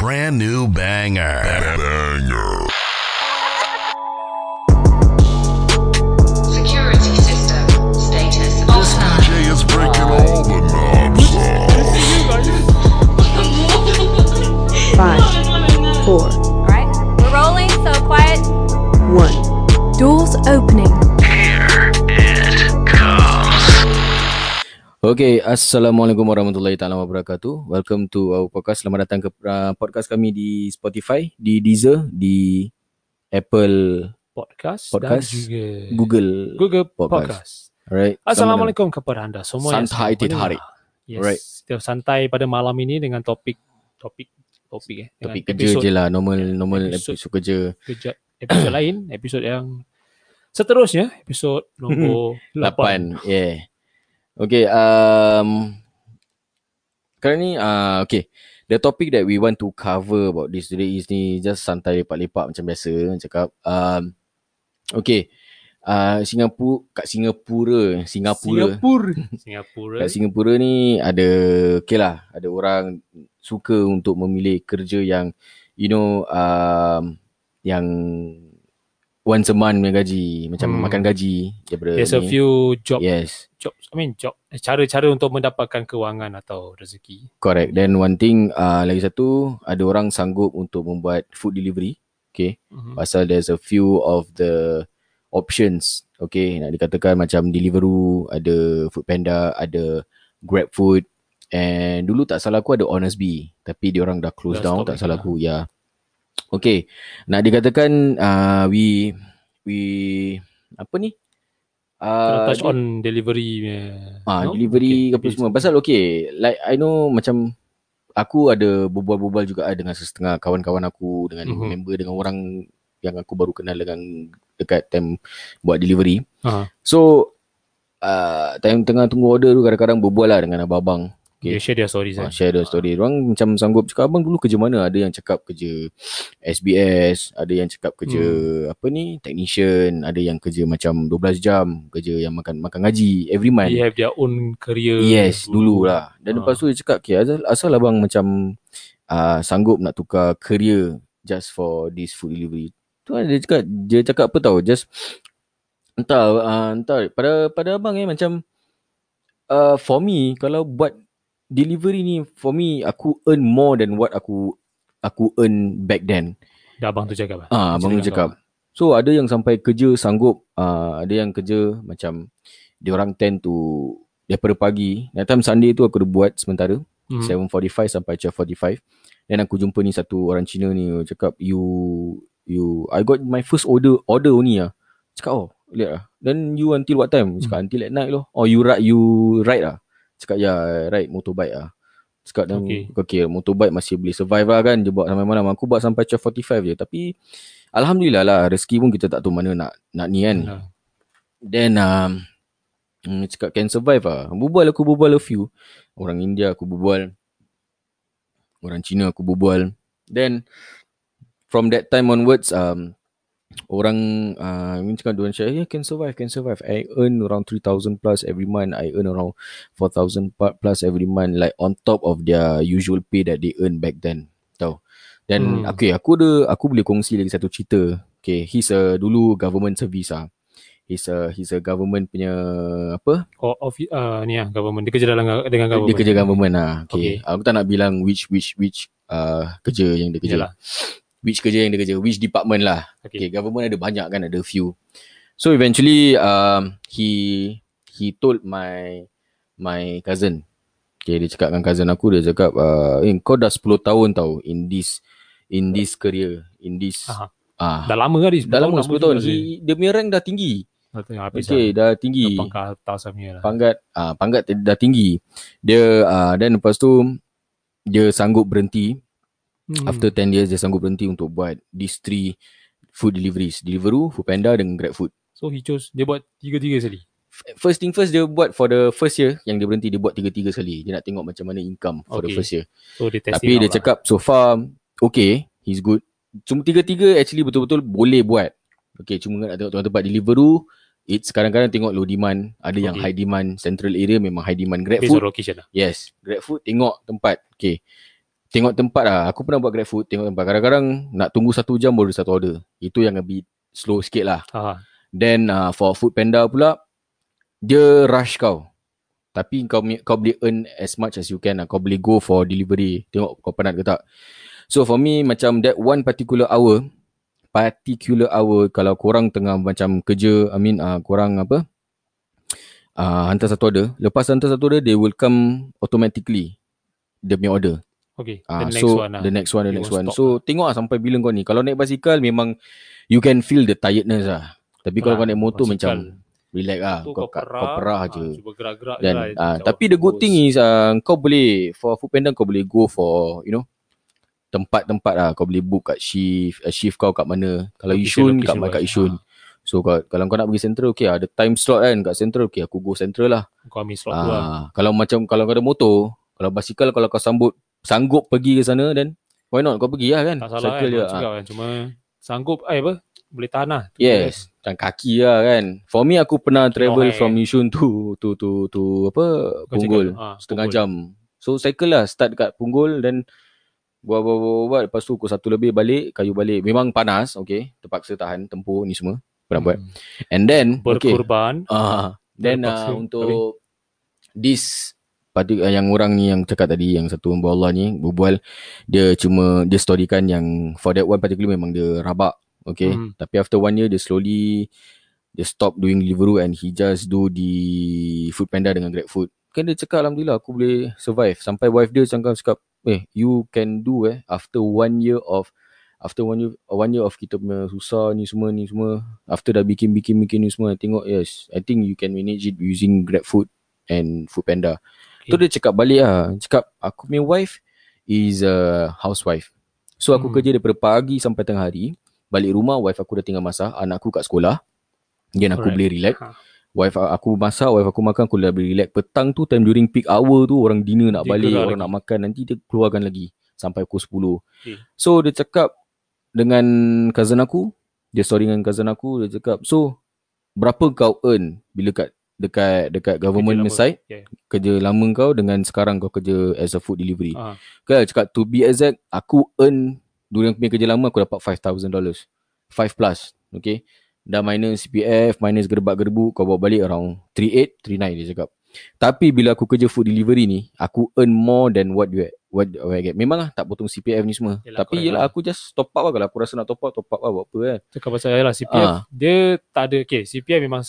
brand new banger. Banger. Security system status offline. DJ is breaking all the knobs off. Five, four, Okay, Assalamualaikum warahmatullahi taala wabarakatuh. Welcome to our podcast. Selamat datang ke uh, podcast kami di Spotify, di Deezer, di Apple podcast, Podcast, dan juga Google. Google Podcast. Podcast. Alright. Assalamualaikum kepada anda semua. Santai tit hari. Yes. Alright. Kita santai pada malam ini dengan topik topik topik eh. Topik kerja je lah. Normal normal episod- episod kerja. kerja episod lain, episod yang seterusnya, episod nombor 8. 8. Yeah. Okay. Um, sekarang ni, uh, okay. The topic that we want to cover about this today is ni just santai lepak-lepak macam biasa. Cakap. Um, okay. Uh, Singapura, kat Singapura, Singapura. Singapura. Singapura. Kat Singapura ni ada okay lah, ada orang suka untuk memilih kerja yang you know um, yang once a month punya gaji, macam Hmm. makan gaji daripada There's a ni. few job Yes, job I mean job cara-cara untuk mendapatkan kewangan atau rezeki. correct. Then one thing uh, lagi satu, ada orang sanggup untuk membuat food delivery. Okay. Mhm. Pasal there's a few of the options. Okay, nak dikatakan macam Deliveroo, ada Foodpanda, ada GrabFood. And dulu tak salah aku ada Honest Bee. Tapi dia orang dah close Dah down, tak salah lah. aku. Ya. Yeah. Okay, nak dikatakan uh, we we apa ni? Uh, touch on delivery punya. Ah, no? delivery Okay, apa semua. Pasal okay, like I know macam aku ada berbual-bual juga ah dengan setengah kawan-kawan aku, dengan Mhm. mm-hmm. member, dengan orang yang aku baru kenal dengan dekat time buat delivery. Ah, So, uh, time tengah tunggu order tu kadang-kadang berbual lah dengan abang-abang. Okay. Dia share their stories Ah, kan. share the story. Orang macam sanggup cakap, abang dulu kerja mana? Ada yang cakap kerja SBS, ada yang cakap kerja Hmm. apa ni, technician, ada yang kerja macam 12 jam, kerja yang makan makan gaji every month. They have their own career. Yes, dulu lah. Dan Ah. lepas tu dia cakap, okay, asal, asal abang macam uh, sanggup nak tukar career just for this food delivery. Tu kan dia cakap, dia cakap apa tahu, just entah, uh, entah, pada pada abang eh macam uh, for me, kalau buat delivery ni, for me, aku earn more than what aku aku earn back then. Dah abang tu cakap. Ah, abang tu cakap. So ada yang sampai kerja sanggup, uh, ada yang kerja macam dia orang tend to daripada pagi. That time Sunday tu aku ada buat sementara Hmm. 7.45 sampai 12.45. Then aku jumpa ni satu orang Cina ni cakap you you I got my first order order ni ah. Cakap oh lihat lah. Then you until what time? Cakap until at night loh. Oh you ride you ride ah. Cakap ya ride motorbike ah. Cakap dan Okay. okay. motorbike masih boleh survive lah kan. Dia buat sampai malam. Aku buat sampai 12.45 je. Tapi Alhamdulillah lah rezeki pun kita tak tahu mana nak nak ni kan. Yalah. Then um, hmm, cakap can survive lah. Berbual aku berbual a few. Orang India aku berbual. Orang Cina aku berbual. Then from that time onwards um, orang uh, ni cakap dia orang cakap yeah, can survive can survive. I earn around 3000 plus every month. I earn around 4000 pa- plus every month like on top of their usual pay that they earn back then. Tahu. Then Hmm. okay aku ada aku boleh kongsi lagi satu cerita. Okay, he's a dulu government service ah. He's a he's a government punya apa? Oh, of, uh, ni lah, government. Dia kerja dalam dengan government. Dia kerja government lah. Okay. Okay. Aku tak nak bilang which which which uh, kerja yang dia kerja. Yalah. Which kerja yang dia kerja, which department lah. Okay. Okay, government ada banyak kan, ada few. So eventually um he he told my my cousin. Okay, dia cakap dengan cousin aku dia cakap uh, eh, kau dah 10 tahun tau in this in this career, in this Aha. ah Dah lama kan dia? dah lama 10 tahun. He, dia punya rank dah tinggi. Habis Okay, dah tinggi. lah. Pangkat atas punya lah. pangkat ah pangkat dah tinggi. Dia ah then lepas tu dia sanggup berhenti Hmm. after 10 years dia sanggup berhenti untuk buat these three food deliveries, Deliveroo, Foodpanda dan GrabFood. So he chose, dia buat tiga-tiga sekali. First thing first dia buat for the first year yang dia berhenti dia buat tiga-tiga sekali. Dia nak tengok macam mana income for the Okay. first year. So dia Tapi dia lah. cakap so far okay, he's good. Cuma tiga-tiga actually betul-betul boleh buat. Okay, cuma nak tengok tempat Deliveroo, it's kadang-kadang tengok low demand, ada yang Okay. high demand, central area memang high demand Based on location lah. Yes, GrabFood tengok tempat. Okay. Tengok tempat lah. Aku pernah buat GrabFood, tengok tempat. Kadang-kadang nak tunggu satu jam baru satu order. Itu yang a bit slow sikit lah. Ah, Then uh, for food panda pula, dia rush kau. Tapi kau kau boleh earn as much as you can lah. Kau boleh go for delivery. Tengok kau penat ke tak. So for me macam that one particular hour, particular hour kalau korang tengah macam kerja, I mean uh, korang apa, uh, hantar satu order. Lepas hantar satu order, they will come automatically. Dia punya order. Okay. Ah, the next so one lah. the next one, the It next one. So tengok lah sampai bila kau ni. Kalau naik basikal memang you can feel the tiredness lah. Tapi kalau Ah, kau naik motor basikal. macam relax lah. Kau, kau, kau perah je. ah, Cuba gerak-gerak je Dan lah. ah, Macam tapi the good thing is uh, kau boleh for food panda kau boleh go for you know tempat-tempat lah kau boleh book kat shift uh, shift kau kat mana kalau Location- Yishun kat kat wise. Yishun so kau, kalau kau nak pergi central okay ada time slot kan kat central okay aku go central lah Kau ambil slot tu lah. ah, kalau macam kalau kau ada motor kalau basikal kalau kau sambut sanggup pergi ke sana then why not kau pergi lah kan Tak salah kan. Cycle je, ah. cakap kan. Cuma sanggup, eh apa, boleh tahan lah. Yes, macam kaki lah kan. For me aku pernah travel hair. from Yishun to to to to apa Kau Punggol cakap, ah, setengah Punggol. jam. So cycle lah start kat Punggol then buat buat buat, buat lepas tu pukul satu lebih balik kayu balik. Memang panas, okay. Terpaksa tahan tempoh ni semua pernah buat. Hmm. And then okay. Berkorban. Ah, then Terpaksa. uh, untuk this Pati, uh, yang orang ni yang cakap tadi yang satu hamba Allah ni berbual dia cuma dia storykan yang for that one particular memang dia rabak okay? Mhm. tapi after one year dia slowly dia stop doing Deliveroo and he just do the food panda dengan grab food kan dia cakap Alhamdulillah aku boleh survive. Sampai wife dia cakap cakap eh you can do eh after one year of after one year one year of kita punya susah ni semua ni semua after dah bikin bikin bikin ni semua tengok yes I think you can manage it using grab food and food panda Okay. Tu dia cakap balik lah. Cakap aku punya wife is a housewife. So aku Hmm. kerja daripada pagi sampai tengah hari. Balik rumah wife aku dah tinggal masak. Anak aku kat sekolah. Then aku Alright. boleh relax. Ha. Wife aku masak, wife aku makan, aku dah boleh relax. Petang tu time during peak hour tu orang dinner nak Dia balik, orang lagi. nak makan. Nanti dia keluarkan lagi sampai pukul 10. Okay. So dia cakap dengan cousin aku, dia story dengan cousin aku, dia cakap, so berapa kau earn bila kat dekat dekat government Kerja punya lama. side Yeah. kerja lama kau dengan sekarang kau kerja as a food delivery. Ah. Kan cakap to be exact aku earn during aku punya kerja lama aku dapat $5,000. 5 plus. Okay. Dah minus CPF, minus gerbak-gerbu, kau bawa balik around 38, 39 dia cakap. Tapi bila aku kerja food delivery ni, aku earn more than what you what, what I get. Memang lah tak potong CPF ni semua. Yelah, Tapi yelah lah. aku just top up lah. Kalau aku rasa nak top up, top up lah buat apa kan. Cakap pasal lah CPF. Ah. Dia tak ada, okay, CPF memang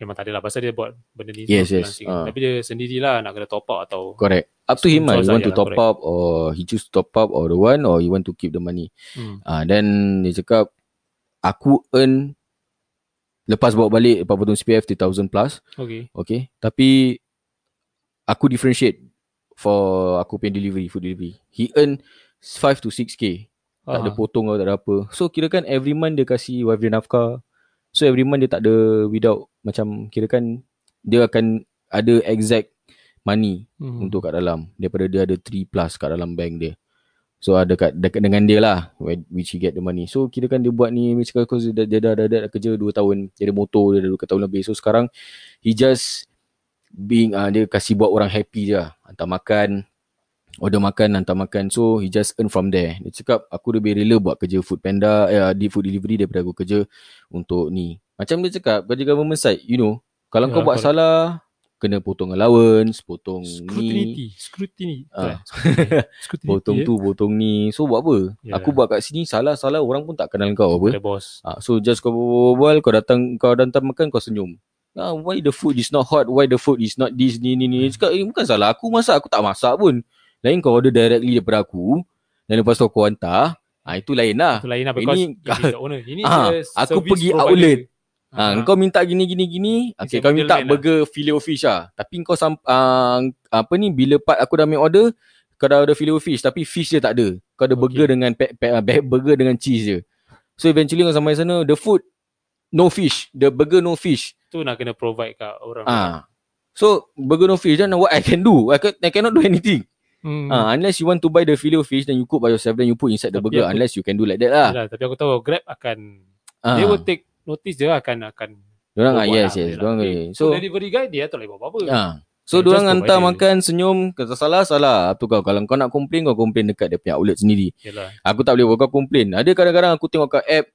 memang tak ada lah pasal dia buat benda ni Yes, yes. Ah. Tapi dia sendirilah nak kena top up atau Correct. Up to him lah. You want to lah, top correct. up or he choose to top up or the one or you want to keep the money. hmm. Ah, then dia cakap aku earn lepas bawa balik lepas potong CPF 3000 plus, okay. okay? Tapi aku differentiate for aku punya delivery, food delivery. He earn 5 to 6k. Tak ada Ah. potong atau tak ada apa. So kira kan every month dia kasih wife dia nafkah. So every month dia tak ada without macam kira kan dia akan ada exact money Hmm. untuk kat dalam daripada dia ada 3 plus kat dalam bank dia. So ada kat dekat dengan dia lah which he get the money. So kira kan dia buat ni macam kau dia, dia, dah, dah, dah, dah kerja 2 tahun, dia ada motor dia dah 2 tahun lebih. So sekarang he just being uh, dia kasih buat orang happy je lah. Hantar makan, order makan, hantar makan. So he just earn from there. Dia cakap aku lebih rela buat kerja food panda, eh, di food delivery daripada aku kerja untuk ni. Macam dia cakap kerja government side, you know, kalau Ya, kau buat correct. salah, kena potong allowance, potong ni. Scrutiny. Scrutiny. Ah. Scrutiny. Potong eh. tu, potong ni. So buat apa? Ya. Aku buat kat sini salah-salah orang pun tak kenal kau apa. Ah, so just kau berbual, kau datang kau datang makan kau senyum. Ah, why the food is not hot? Why the food is not this ni ni ni? Cakap, eh, bukan salah aku masak, aku tak masak pun. Lain kau order directly daripada aku dan lepas tu aku hantar. Ah itu lain lah. Itu lain lah because Ini- owner. Ini Ah, dia aku pergi provider. outlet. Ah, Ha, kau minta gini gini gini. Okay, kau minta middleman burger filet o fish lah. Tapi kau sam, uh, apa ni bila part aku dah ambil order, kau dah order filet fish tapi fish dia tak ada. Kau ada Okay. burger dengan pe, pe, uh, burger dengan cheese je. So eventually kau sampai sana the food no fish, the burger no fish. tu nak kena provide kat orang. Ah. So burger no fish then what I can do? I, can, I cannot do anything. Hmm. Ah, unless you want to buy the filet o fish then you cook by yourself then you put inside the Tapi burger aku- unless you can do like that lah. Yalah, tapi aku tahu Grab akan Ah. dia will take notice dia akan akan Diorang ah yes lah, yes. dia Diorang boleh. So, So delivery guy dia tak boleh buat apa-apa. Ah. So Yeah, diorang hantar makan senyum kata salah salah tu kau kalau kau nak komplain kau komplain dekat dia punya outlet sendiri. Yalah. Aku tak boleh buat kau komplain. Ada kadang-kadang aku tengok kat app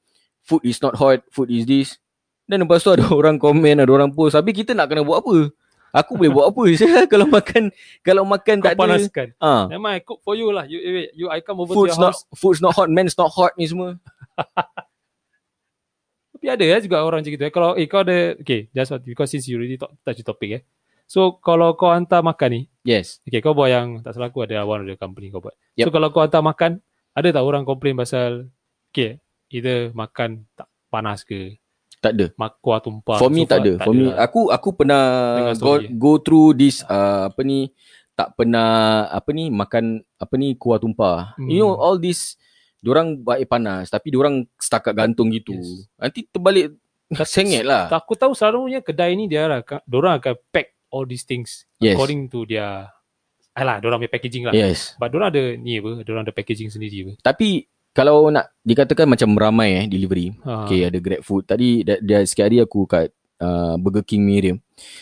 food is not hot, food is this. Dan lepas tu ada orang komen, ada orang post. Habis kita nak kena buat apa? Aku boleh buat apa je kalau makan kalau makan Kau tak ada. panaskan. Ah, Never mind, I cook for you lah. You, wait, you I come over food's to your not house. food's not hot, man's not hot ni semua. Tapi ada ya juga orang macam gitu. Eh. Kalau eh kau ada okay, just what, because since you already talk, touch the topic eh. So kalau kau hantar makan ni, Yes. okay kau buat yang tak salah aku ada one of the company kau buat. Yep. So kalau kau hantar makan, ada tak orang komplain pasal okay, either makan tak panas ke, Tak ada. mak kuah tumpah. For me so tak ada. For me lah. aku aku pernah go, go through this uh, apa ni tak pernah apa ni makan apa ni kuah tumpah. Hmm. You know all this Diorang air panas Tapi diorang setakat gantung gitu Yes. Nanti terbalik Sengit lah aku tahu selalunya kedai ni dia lah, orang akan pack all these things Yes according to their Alah, orang punya packaging lah. Yes But orang ada ni apa, orang ada packaging sendiri apa. Tapi Kalau nak Dikatakan macam ramai eh Delivery. Ha. Okay ada Grab Food. Tadi dia, dia sikit hari aku kat uh, Burger King Miriam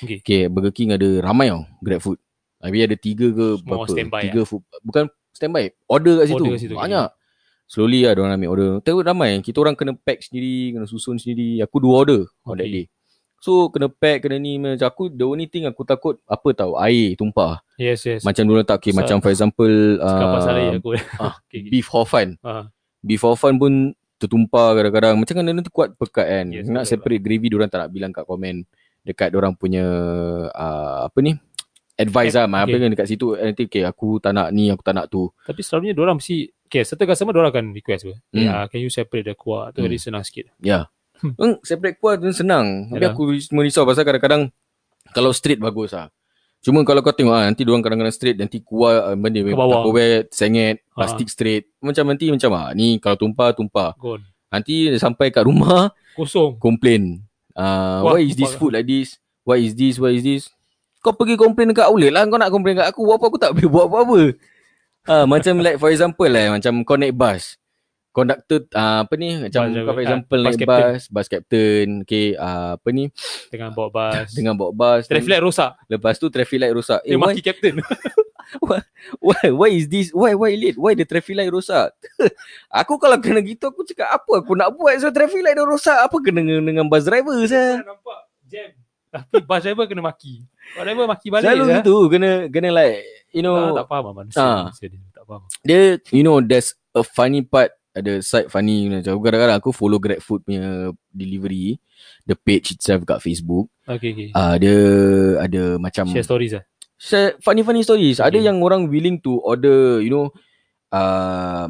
Okay. okay Burger King ada ramai tau Grab Food. Habis ada tiga ke Semua berapa? Tiga food. Bukan standby Order kat situ, Order kat situ, Banyak. Slowly lah diorang ambil order. Tapi ramai. Kita orang kena pack sendiri Kena susun sendiri. Aku dua order On that Okay. day. So kena pack Kena ni macam aku The only thing aku takut Apa tau? Air tumpah. Yes, yes. Macam diorang tak okay, Sa- Macam for example Cakap pasal air uh, aku. ah, okay, okay. Beef hor fun. Ah, Beef hor fun pun Tertumpah kadang-kadang Macam kan nanti kuat pekat kan Yes, Nak separate gravy Diorang tak nak bilang kat komen Dekat diorang punya uh, Apa ni Advice lah Okay. Apa kan dekat situ Nanti okay aku tak nak ni Aku tak nak tu Tapi selalunya orang mesti Okay, certain customer orang akan request apa. Hmm. Yeah, can you separate the kuah? Tu very senang sikit. Ya Hmm. hmm. Separate kuah tu senang Tapi aku cuma risau Pasal kadang-kadang Kalau straight bagus lah Cuma kalau kau tengok ah nanti diorang kadang-kadang straight nanti kuah uh, benda Ke bawah. Tupperware sengit Ha. plastik straight macam nanti macam ah ni kalau tumpah tumpah Gone. nanti sampai kat rumah Kosong. complain. Uh, Wah, why is this food like this? Why is this? Why is this? Kau pergi complain dekat outlet lah. Kau nak complain kat aku. Buat apa aku tak boleh buat apa-apa. Ah, macam like for example lah. Macam naik bus. Conductor uh, apa ni? Macam Bus kau for example Ah, bus naik captain. bus. Bus captain. Okay. Uh, apa ni? Dengan bawa bas. Dengan bawa bus. Traffic light rosak. Lepas tu traffic light rosak. Eh, why, maki captain. why, why is this? Why, why late? Why the traffic light rosak? aku kalau kena gitu, aku cakap apa aku nak buat? So traffic light dah rosak. Apa kena dengan, dengan bus driver saya? nampak jam. Tapi bus driver kena maki. Bus driver maki balik. Selalu lah. gitu kena kena like you Ah, know tak faham lah manusia. Ah. manusia dia tak faham. dia you know there's a funny part ada side funny you know, macam kadang-kadang aku follow GrabFood punya delivery the page itself kat Facebook Okay, okay. uh, dia ada macam Share stories lah. share funny funny stories ada Okay. yang orang willing to order you know uh,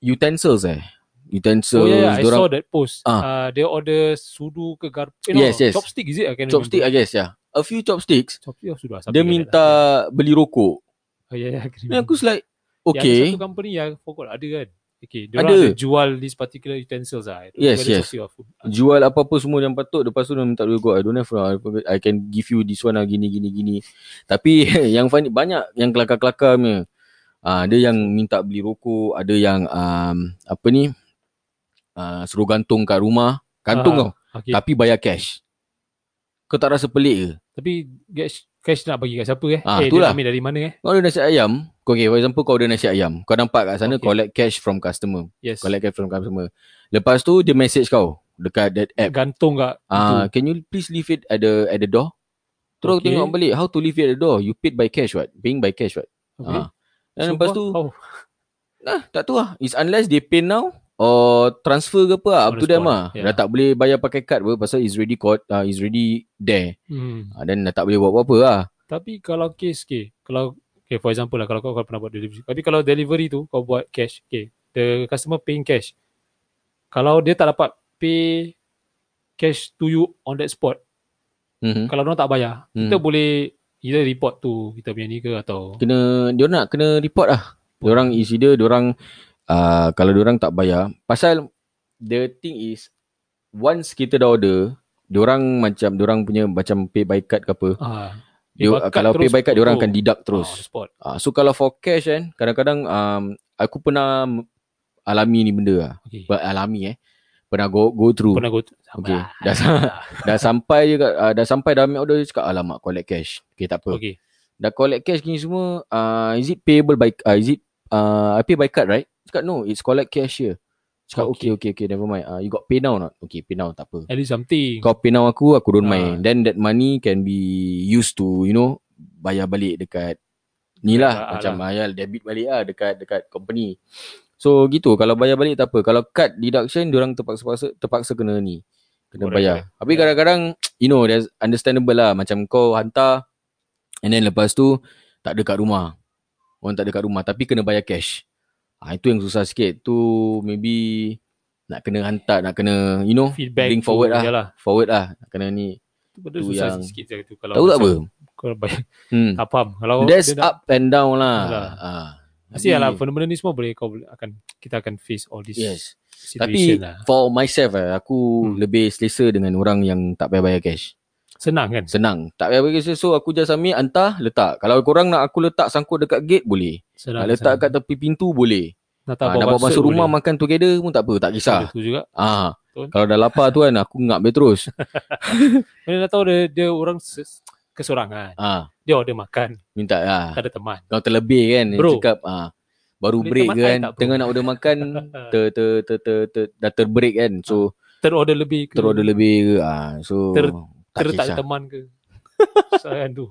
utensils eh utensils Oh yeah, yeah. I dorang saw that post. Ah. Uh, they order sudu ke gar... Eh, no, Yes, yes. Chopstick is it? I chopstick I remember. guess yeah a few chopsticks Chopstick or sudu? ah, dia minta lah. beli rokok Oh yeah, yeah. I then remember. aku like Yang ada okay satu company yang forgot ada kan. Okay, dia Ada. ada. jual this particular utensils lah. Dia Yes, yes. food. Ah, jual apa-apa semua yang patut lepas tu dia minta duit kau I don't have lah. I can give you this one lah gini gini gini tapi yang funny banyak yang kelakar-kelakar punya ah ada yang minta beli rokok ada yang um, apa ni uh, suruh gantung kat rumah gantung Ah, kau Okay. tapi bayar cash kau tak rasa pelik ke Tapi cash, cash nak bagi kat siapa eh? Ah, eh, itulah. dia ambil dari mana eh? kau ada nasi ayam okay for example kau ada nasi ayam kau nampak kat sana Okay. collect cash from customer Yes. collect cash from customer lepas tu dia message kau dekat that app Gantung kat Ah, itu. can you please leave it at the at the door? Terus okay. Tengok balik how to leave it at the door. You paid by cash what? Paying by cash what? Okay. Ah. Dan So, lepas tu oh, nah, tak tahu lah. It's unless they pay now or transfer ke apa lah, up to the them lah. yeah. Dah tak boleh bayar pakai kad apa pasal is ready code, uh, is ready there. hmm. Ah, dan dah tak boleh buat apa-apa lah. Tapi kalau case okay, kalau okay for example lah kalau kau, kau pernah buat delivery. Tapi kalau delivery tu kau buat cash, okay, the customer paying cash. Kalau dia tak dapat pay cash to you on that spot, Mm-hmm. kalau dia tak bayar, Hmm. kita boleh either report tu kita punya ni ke atau Kena, dia nak kena report lah. Diorang is either diorang, uh, kalau diorang tak bayar, pasal the thing is, once kita dah order, diorang macam, diorang punya macam pay by card ke apa, ah, Dia, bakar kalau pay by card dia orang akan deduct Ah, terus. Ah, so kalau for cash kan kadang-kadang um, aku pernah alami ni benda lah. Okay. Alami eh. Pernah go go through. Pernah go Okay. Dah, sa- dah sampai je kat, uh, dah sampai dah ambil order dia cakap alamak collect cash. Okay tak apa. Okay. dah collect cash gini semua, uh, is it payable by, uh, is it, uh, I pay by card right? Cakap no, it's collect cash here. Cakap okay, okay, okay, never mind. Uh, you got pay now not? Okay, pay now, tak apa. At least something. Kau pay now aku, aku don't Ah. mind. Then that money can be used to, you know, bayar balik dekat ni lah. Ah, macam lah. ayal debit balik lah dekat dekat company. So gitu, kalau bayar balik tak apa. Kalau card deduction, orang terpaksa terpaksa kena ni. Kena Correct, bayar. correct. Tapi kadang-kadang, you know, there's understandable lah. Macam kau hantar, and then lepas tu, tak ada kat rumah. Orang tak ada kat rumah. Tapi kena bayar cash. Ah Itu yang susah sikit. Tu maybe nak kena hantar, nak kena, you know, Feedback bring forward lah. yalah. Forward lah. Nak kena ni. Tu benda Tu susah yang- sikit tu kalau Tahu tak apa? Kalau bayar, Hmm. tak faham. Kalau There's dia nak- up and down lah. Ah. Mesti lah benda-benda ni semua boleh kau boleh- akan kita akan face all this Yes. Tapi lah. for myself eh, aku Hmm. lebih selesa dengan orang yang tak payah bayar cash. Senang kan? Senang. Tak payah cash. So aku just ambil, hantar, letak. Kalau korang nak aku letak sangkut dekat gate, boleh. Senang. Nak letak senang. kat tepi pintu, boleh. nak Ah, nak bawa masuk rumah makan together pun tak apa. Tak kisah. Tu juga. Ah, Betul. Kalau dah lapar tu kan, aku ngap dia terus. Mana dah tahu dia, dia orang kesorangan. ah, Dia order makan. minta lah. Tak ada teman. Kau terlebih kan. Bro. Cakap, ah, baru Boleh break kan. tak? Tengah nak order makan, ter, ter, ter, ter, ter, dah terbreak kan. So, Terorder lebih ke? terorder lebih ke. Ah, so, Ter- tak Ter tak ada kisah. teman ke? Sayang tu.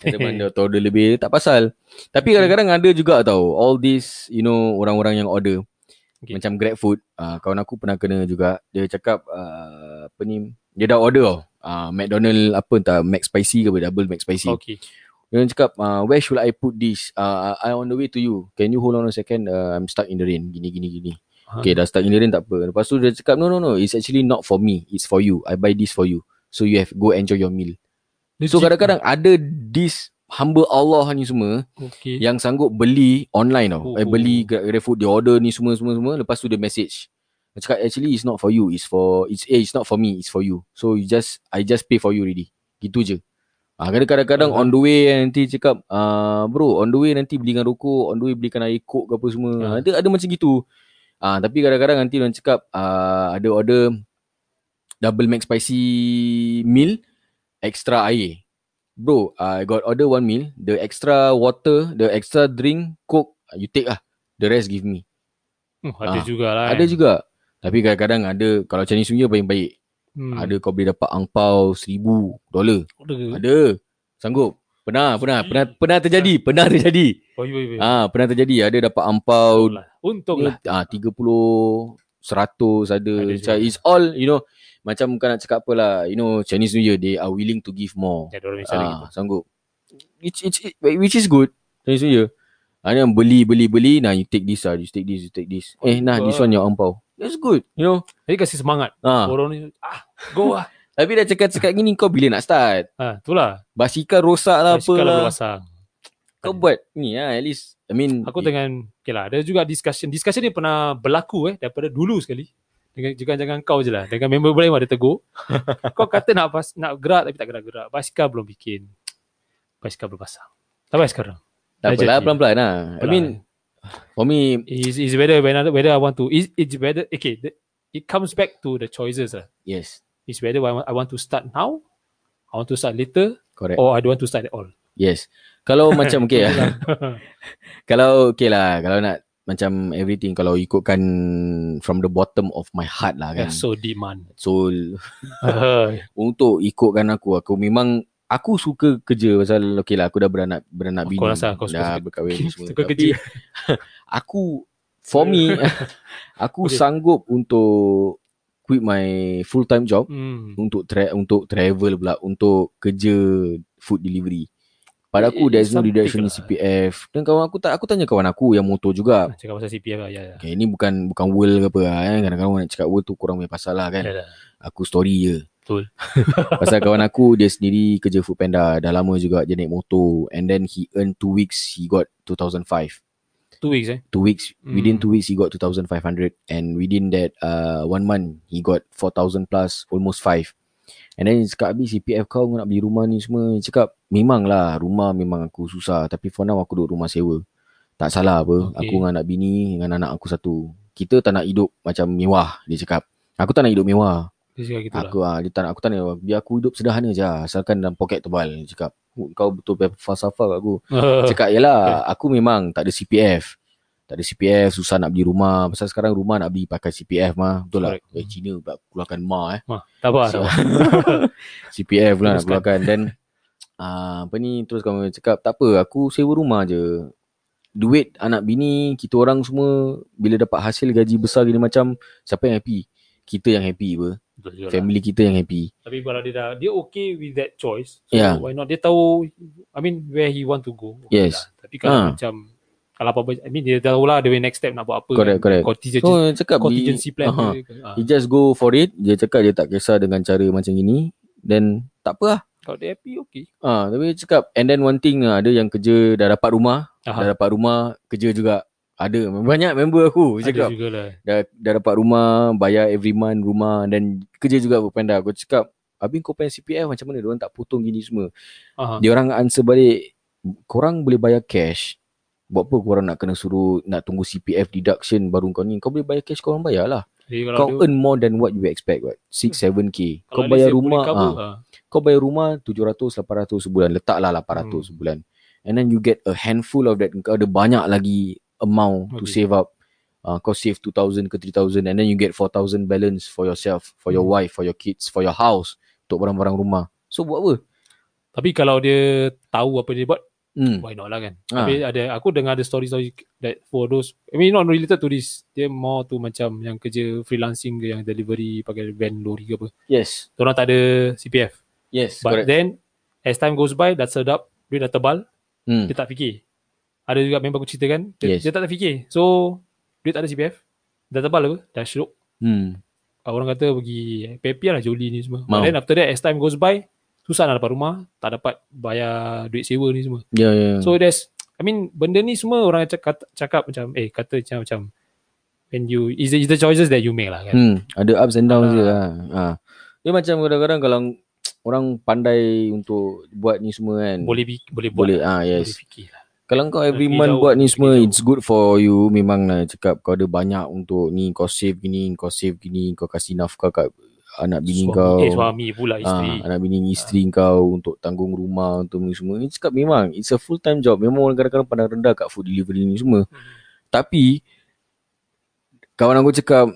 Ada mana order lebih tak pasal. Tapi kadang-kadang ada juga tau all this you know orang-orang yang order Okay. macam Grab food. Uh, kawan aku pernah kena juga. Dia cakap uh, apa ni dia dah order tau. Uh, McDonald apa entah Mac spicy ke apa double Mac spicy. Okay. Dia cakap uh, where should I put this? Uh, I on the way to you. Can you hold on a second? Uh, I'm stuck in the rain. Gini gini gini. Okay dah stuck in the rain tak apa. Lepas tu dia cakap no no no it's actually not for me. It's for you. I buy this for you. So you have go enjoy your meal. So Legit. kadang-kadang ada this hamba Allah ni semua Okay. yang sanggup beli online tau. Oh. Eh beli Grab Grab food dia order ni semua semua semua lepas tu dia message. Dia cakap actually it's not for you, it's for it's eh, it's not for me, it's for you. So you just I just pay for you already. Gitu je. Ah kadang-kadang Ah. on the way nanti cakap ah bro on the way nanti belikan rokok, on the way belikan air coke ke apa semua. Ah. Ada ada macam gitu. Ah tapi kadang-kadang nanti orang cakap ah ada order double mac spicy meal extra air. Bro, I got order one meal, the extra water, the extra drink, coke, you take lah. The rest give me. Hmm, ada Ah, juga lah. Ada juga. Tapi kadang-kadang ada, kalau Chinese New Year paling baik. Hmm. Ada kau boleh dapat angpau seribu dolar. Ada. Sanggup. Pernah, pernah, pernah, pernah terjadi, pernah terjadi. Oh. Ah, pernah terjadi. Ada dapat angpau Untung lah. Untung lah. Ah, 30 100 ada. Ada it's all, you know, macam bukan nak cakap apa lah, you know, Chinese New Year they are willing to give more. Ya, misalnya gitu. Ah, sanggup. It's, it, which is good. Chinese New Year. Ah, ni yang beli, beli, beli. Nah, you take this lah. You take this, you take this. Eh, nah, this one your ampau. That's good. You know. Jadi kasih semangat. Ah. Orang ni, ah, go lah. Tapi dah cakap-cakap gini, kau bila nak start? Ha, itulah. Basikal rosak lah, apa Basikal lah. pasang. Kau buat ni lah, at least. I mean, Aku dengan, okay lah, ada juga discussion. Discussion ni pernah berlaku eh, daripada dulu sekali. Dengan jangan jangan kau je lah. Dengan member lain ada tegur. kau kata nak pas, nak gerak tapi tak gerak-gerak. Basikal belum bikin. Basikal belum pasang. Sampai sekarang. tak apalah, pelan-pelan lah. I Pelan. mean, for me, Is is whether whether whether I want to is it's whether okay the, it comes back to the choices lah. yes, It's whether I want, I want to start now, I want to start later, correct. or I don't want to start at all. Yes. Kalau macam okay kalau okay lah, kalau nak macam everything, kalau ikutkan from the bottom of my heart lah kan. yeah, so demand. Soul. Untuk ikutkan aku, aku memang aku suka kerja pasal okay lah aku dah beranak beranak Kau bini. rasa suka dah suka- berkahwin ni semua. suka kerja. aku for me aku Okay. sanggup untuk quit my full time job hmm. untuk tra- untuk travel pula untuk kerja food delivery. Pada aku It- there's no deduction in lah. CPF. Dan kawan aku tak aku tanya kawan aku yang motor juga. Cakap pasal CPF lah, ya, ya. Okay, ini bukan bukan world ke apa lah, kan. Kadang-kadang orang nak cakap world tu kurang punya pasal lah kan. Ya, dah. Aku story je. Betul. Pasal kawan aku dia sendiri kerja food panda. Dah lama juga dia naik motor. And then he earn 2 weeks he got 2005. Two weeks eh. 2 weeks. Within Hmm. 2 weeks he got 2500 and within that uh, one month he got 4000 plus almost 5. And then dia cakap habis CPF kau nak beli rumah ni semua. Dia cakap memang lah rumah memang aku susah. Tapi for now aku duduk rumah sewa. Tak salah apa. Okay. Aku dengan anak bini dengan anak aku satu. Kita tak nak hidup macam mewah dia cakap. Aku tak nak hidup mewah. Dia cakap gitu lah. Aku ah dia tak nak aku tanya biar aku hidup sederhana je lah, asalkan dalam poket tebal dia cakap. Kau betul paper falsafah kat aku. Cakap yalah aku memang tak ada CPF. Tak ada CPF susah nak beli rumah. Pasal sekarang rumah nak beli pakai CPF mah. Betul lah. Correct. Eh Cina pula keluarkan ma eh. Mah, tak apa, tak So, apa. CPF pula nak keluarkan dan uh, apa ni terus kamu cakap tak apa aku sewa rumah je. Duit anak bini kita orang semua bila dapat hasil gaji besar gini macam siapa yang happy? Kita yang happy apa? Juga lah. Family kita yang happy. Tapi kalau dia dah, dia okay with that choice. So Yeah. why not? Dia tahu, I mean, where he want to go. Okay Yes. Lah. Tapi kalau Ah. macam, kalau apa-apa, I mean, dia tahu lah the way next step nak buat apa. Correct, correct. Contingency, So dia cakap contingency plan. Aha. dia, ah. He just go for it. Dia cakap dia tak kisah dengan cara macam gini. Then tak apa lah. Kalau dia happy, okay. Ah, tapi dia cakap and then one thing ah, ada yang kerja dah dapat rumah, Aha. dah dapat rumah, kerja juga. Ada banyak member aku Ada cakap dah, dah dapat rumah, bayar every month rumah dan kerja juga berpanda. Aku cakap, Habis kau payah CPF macam mana? Diorang tak potong gini semua. Aha. Dia orang answer balik, korang boleh bayar cash. Buat apa korang nak kena suruh nak tunggu CPF deduction baru kau ni? Kau boleh bayar cash korang bayar lah. Jadi kalau Kau dia, earn more than what you expect what. 6 7k. Kau kalau bayar let's say rumah boleh cover, ah, ah. kau bayar rumah 700 800 sebulan. Letaklah 800 Hmm. sebulan. And then you get a handful of that. Kau ada banyak lagi amount to Okay. save up. Uh, kau save 2000 ke 3000 and then you get 4000 balance for yourself, for your Hmm. wife, for your kids, for your house, untuk barang-barang rumah. So buat apa? Tapi kalau dia tahu apa dia buat, Hmm. why not lah kan. Ah. Tapi ada aku dengar ada story-story that for those I mean not related to this. Dia more to macam yang kerja freelancing ke yang delivery pakai van lori ke apa. Yes. Orang tak ada CPF. Yes, But correct. then as time goes by dah sedap, duit dah tebal, Hmm. dia tak fikir. Ada juga member aku cerita kan, dia, Yes. dia tak fikir. So duit tak ada CPF, dah tebal apa, dah syuruk. Hmm. Orang kata pergi PayPal lah Jolie ni semua. Mau. But then after that as time goes by, susah nak dapat rumah, tak dapat bayar duit sewa ni semua. Ya, ya. So there's I mean benda ni semua orang cakap, cakap macam eh kata macam macam when you is the, is the choices that you make lah kan. Hmm, ada ups and downs Ah. je lah. Ha. Dia macam kadang-kadang kalau orang pandai untuk buat ni semua kan. Boleh bi- boleh buat boleh ah. Boleh yes. fikir lah. Kalau kau every Pergi month jauh, buat ni semua jauh. it's good for you memang lah cakap kau ada banyak untuk ni kau save gini, kau save gini, kau kasih nafkah kat anak bini suami, kau. Eh suami pula isteri. Ah, anak bini isteri kau untuk tanggung rumah untuk ni semua. Ni cakap memang it's a full time job. Memang orang kadang-kadang pandang rendah kat food delivery ni semua. Hmm. Tapi kawan aku cakap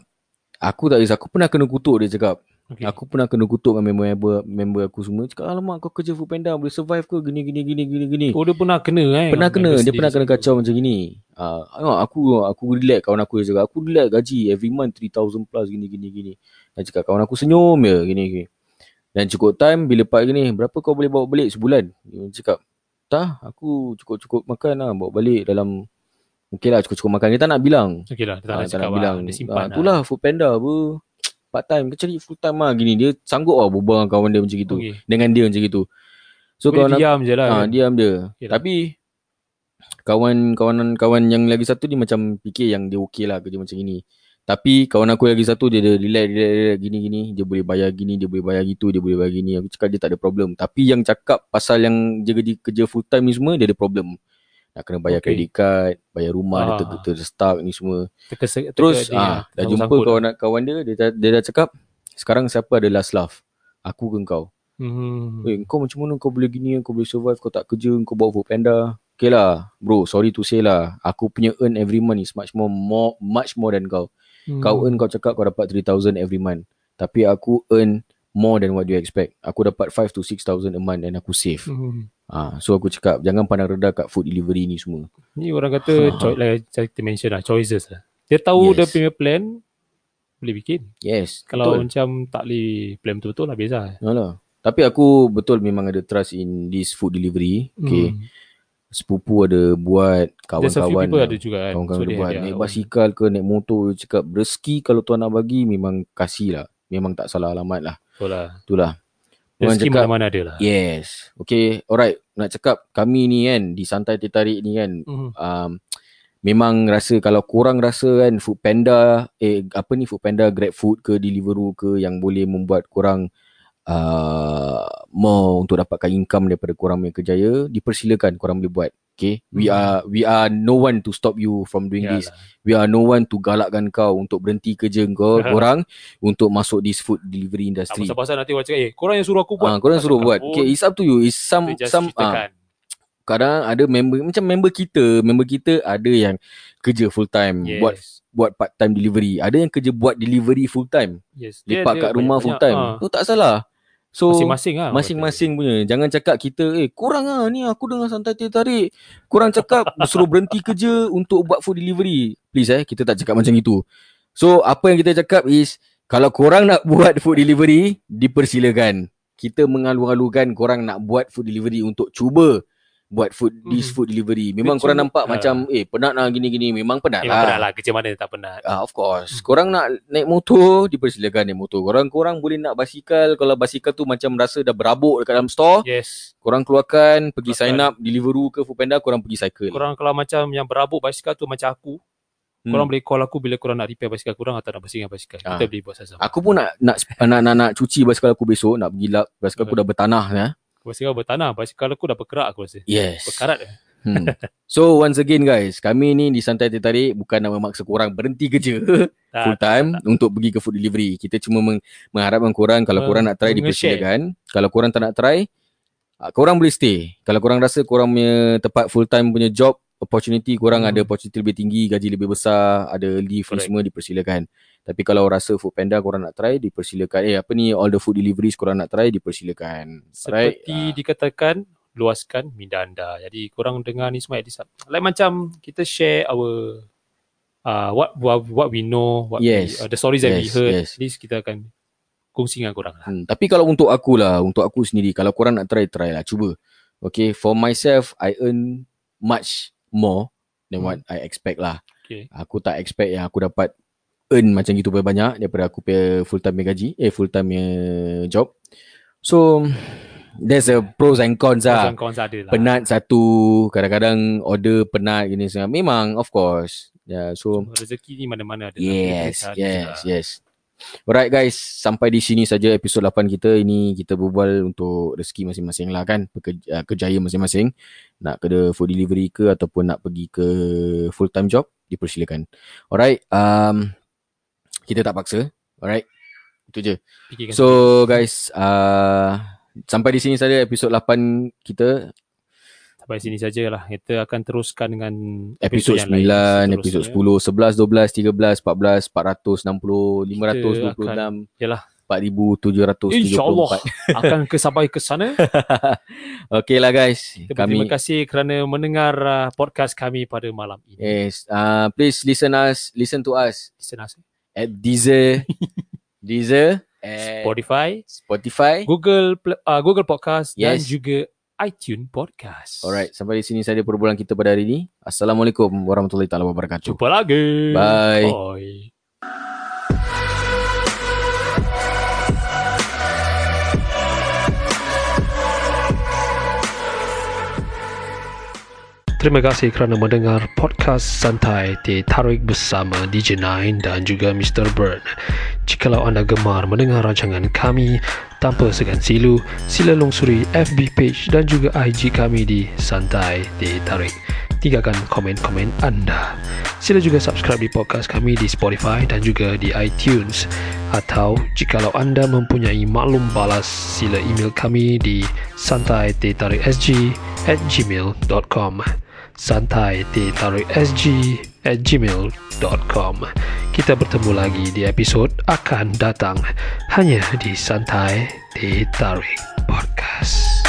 aku tak kisah aku pernah kena kutuk dia cakap. Okay. Aku pernah kena kutuk dengan member member aku semua. Cakap alamak kau kerja food panda boleh survive ke gini gini gini gini gini. Oh dia pernah kena eh. Pernah kena, dia pernah kena kacau macam gini. Ah, uh, aku aku relax kawan aku dia cakap, aku relax gaji every month 3000 plus gini gini gini. Dan cakap kawan aku senyum je gini gini. Dan cukup time bila part gini, berapa kau boleh bawa balik sebulan? Dia cakap, tak, aku cukup-cukup makan lah, bawa balik dalam Okey lah cukup-cukup makan. Dia tak nak bilang. Okay lah, dia tak nak cakap bilang. Dia simpan Ah, itulah food panda apa. Part time. Kau cari full time lah gini. Dia sanggup lah berbual dengan kawan dia macam gitu. Okay. Dengan dia macam gitu. So So, kawan aku, diam je lah. Ah, kan. diam dia. Okay lah. Tapi kawan kawan kawan yang lagi satu ni macam fikir yang dia okey lah kerja macam ini. Tapi kawan aku lagi satu dia dia relax relax, relax gini gini dia boleh bayar gini dia boleh bayar gitu dia boleh bayar gini aku cakap dia tak ada problem tapi yang cakap pasal yang dia kerja, kerja full time ni semua dia ada problem nak kena bayar Okay. credit card bayar rumah Ah. dia ter, ter, stuck ni semua Terkesa, terus dia, ah dah jumpa sangkut kawan lah. kawan dia dia, dah- dia dah cakap sekarang siapa ada last laugh aku ke kau Hmm. Eh, kau macam mana kau boleh gini, kau boleh survive, kau tak kerja, kau bawa food panda. Okay lah, bro, sorry to say lah. Aku punya earn every month is much more, more much more than kau. Hmm. Kau earn, kau cakap kau dapat 3,000 every month. Tapi aku earn more than what you expect. Aku dapat 5 to 6,000 a month and aku save. Hmm. Ah, so aku cakap, jangan pandang rendah kat food delivery ni semua. Ni orang kata choi- like kita mention lah choices lah. Dia tahu Yes. dia punya plan boleh bikin. Yes, Kalau betul. macam tak boleh plan betul-betul lah beza. Yalah. Tapi aku betul memang ada trust in this food delivery. Okay. Hmm. Sepupu ada buat, kawan-kawan lah. ada juga kan. Kawan-kawan So, dia buat ada naik basikal ke naik motor dia cakap rezeki kalau Tuhan nak bagi memang kasih lah. Memang tak salah alamat lah. Lah. Itulah. Orang Rezeki cakap mana-mana ada lah. yes. Okay alright. Nak cakap kami ni kan di santai tertarik ni kan Hmm. um, memang rasa kalau korang rasa kan food panda eh apa ni food panda grab food ke deliveroo ke yang boleh membuat korang uh, more untuk dapatkan income daripada korang punya kerjaya dipersilakan korang boleh buat Okay, we Hmm. are we are no one to stop you from doing this. Yalah. We are no one to galakkan kau untuk berhenti kerja kau korang untuk masuk this food delivery Tak industry. pasal-pasal nanti orang cakap, eh, korang yang suruh aku buat. Ah, korang suruh Pasal buat. kau Okay, it's up to you. It's some some ah, kadang ada member macam member kita, member kita ada yang kerja full time, Yes. buat buat part time delivery. Ada yang kerja buat delivery full time, yes. Dia- lepak dia kat rumah full time. banyak-banyak, Tu tak salah. So Masing-masing lah. masing-masing punya. Jangan cakap kita, eh korang ah ni aku dengar santai teh tarik. Korang cakap suruh berhenti kerja untuk buat food delivery. Please eh, kita tak cakap macam itu. So apa yang kita cakap is kalau korang nak buat food delivery, dipersilakan. Kita mengalu-alukan korang nak buat food delivery untuk cuba buat food this Mhm. food delivery. Memang korang cuba- nampak ah. macam eh penat lah gini-gini. Memang penat Memang penat lah. lah. Kerja mana tak penat. Ah, of course. Korang nak naik motor, dipersilakan naik motor. Korang korang boleh nak basikal. Kalau basikal tu macam rasa dah berabuk dekat dalam store, Yes. korang keluarkan, pergi Keluarkan. sign up, Deliveroo ke Foodpanda, korang pergi cycle. Korang kalau macam yang berabuk basikal tu macam aku. Hmm. Korang boleh call aku bila korang nak repair basikal korang atau nak bersihkan basikal. Ah. Kita boleh buat sama-sama. Aku pun nak nak nak nak, nak cuci basikal aku besok, nak pergi lap. Basikal aku dah bertanah ya. Basikal bertanah. Basikal aku dah berkerak aku rasa. Yes. Berkarat. Hmm. So once again guys, kami ni di Santai Teh Tarik bukan nak memaksa korang berhenti kerja Tak, full time untuk pergi ke food delivery. Kita cuma meng- mengharapkan korang kalau Meng- korang nak try dipersilakan. Kalau korang tak nak try, ah, korang boleh stay. Kalau korang rasa korang punya tempat full time punya job opportunity korang Hmm. ada opportunity lebih tinggi, gaji lebih besar, ada leave ni semua dipersilakan. Tapi kalau rasa food panda korang nak try dipersilakan. Eh apa ni all the food deliveries korang nak try dipersilakan. Seperti dikatakan, luaskan minda anda. Jadi korang dengar ni semua at least. Like macam kita share our uh, what, what what we know, what Yes. we, uh, the stories that we Yes, heard. yes. At least kita akan kongsi dengan korang lah. Hmm, tapi kalau untuk aku lah, untuk aku sendiri, kalau korang nak try, try lah. Cuba. Okay, for myself, I earn much more than Hmm. what I expect lah. Okay. Aku tak expect yang aku dapat earn macam gitu banyak daripada aku punya full time gaji, eh full time job. So, there's a pros and cons lah. Kawan-kawan ada lah. Penat satu, kadang-kadang order penat gini semua. Memang, of course. Yeah, so, Rezeki ni mana-mana ada. Yes, Kita cari yes, je lah. Alright guys, sampai di sini saja episod 8 kita. Ini kita berbual untuk rezeki masing-masing lah kan. Pekerja, uh, kejaya masing-masing. Nak ke food delivery ke ataupun nak pergi ke full time job, dipersilakan. Alright, um, kita tak paksa. Alright, itu je. So guys, uh, sampai di sini saja episod 8 kita. Sampai sini sajalah. Kita akan teruskan dengan Episod yang lain 9, episod seterusnya. 10, 11, 12, 13, 14, 460, 526, Yalah. 4734. InsyaAllah akan ke sampai ke sana. Okay lah guys. Kita Kami berterima kasih kerana mendengar uh, podcast kami pada malam ini. yes, uh, please listen us, listen to us Listen us. at Deezer, Deezer, Spotify, Spotify. Google uh, Google Podcast dan Yes. juga iTunes Podcast. Alright, sampai di sini saja perbualan kita pada hari ini. Assalamualaikum warahmatullahi taala wabarakatuh. Jumpa lagi. Bye. Bye. Terima kasih kerana mendengar podcast santai Teh Tarik bersama DJ Nine dan juga Mr. Bird. Jikalau anda gemar mendengar rancangan kami tanpa segan silu, sila lungsuri FB page dan juga IG kami di Santai Tarik. Tinggalkan komen-komen anda. Sila juga subscribe di podcast kami di Spotify dan juga di iTunes. Atau jikalau anda mempunyai maklum balas, sila email kami di santai.tarikSG at gmail.com santai sg at gmail.com Kita bertemu lagi di episod akan datang hanya di Santai Teh Tarik Podcast.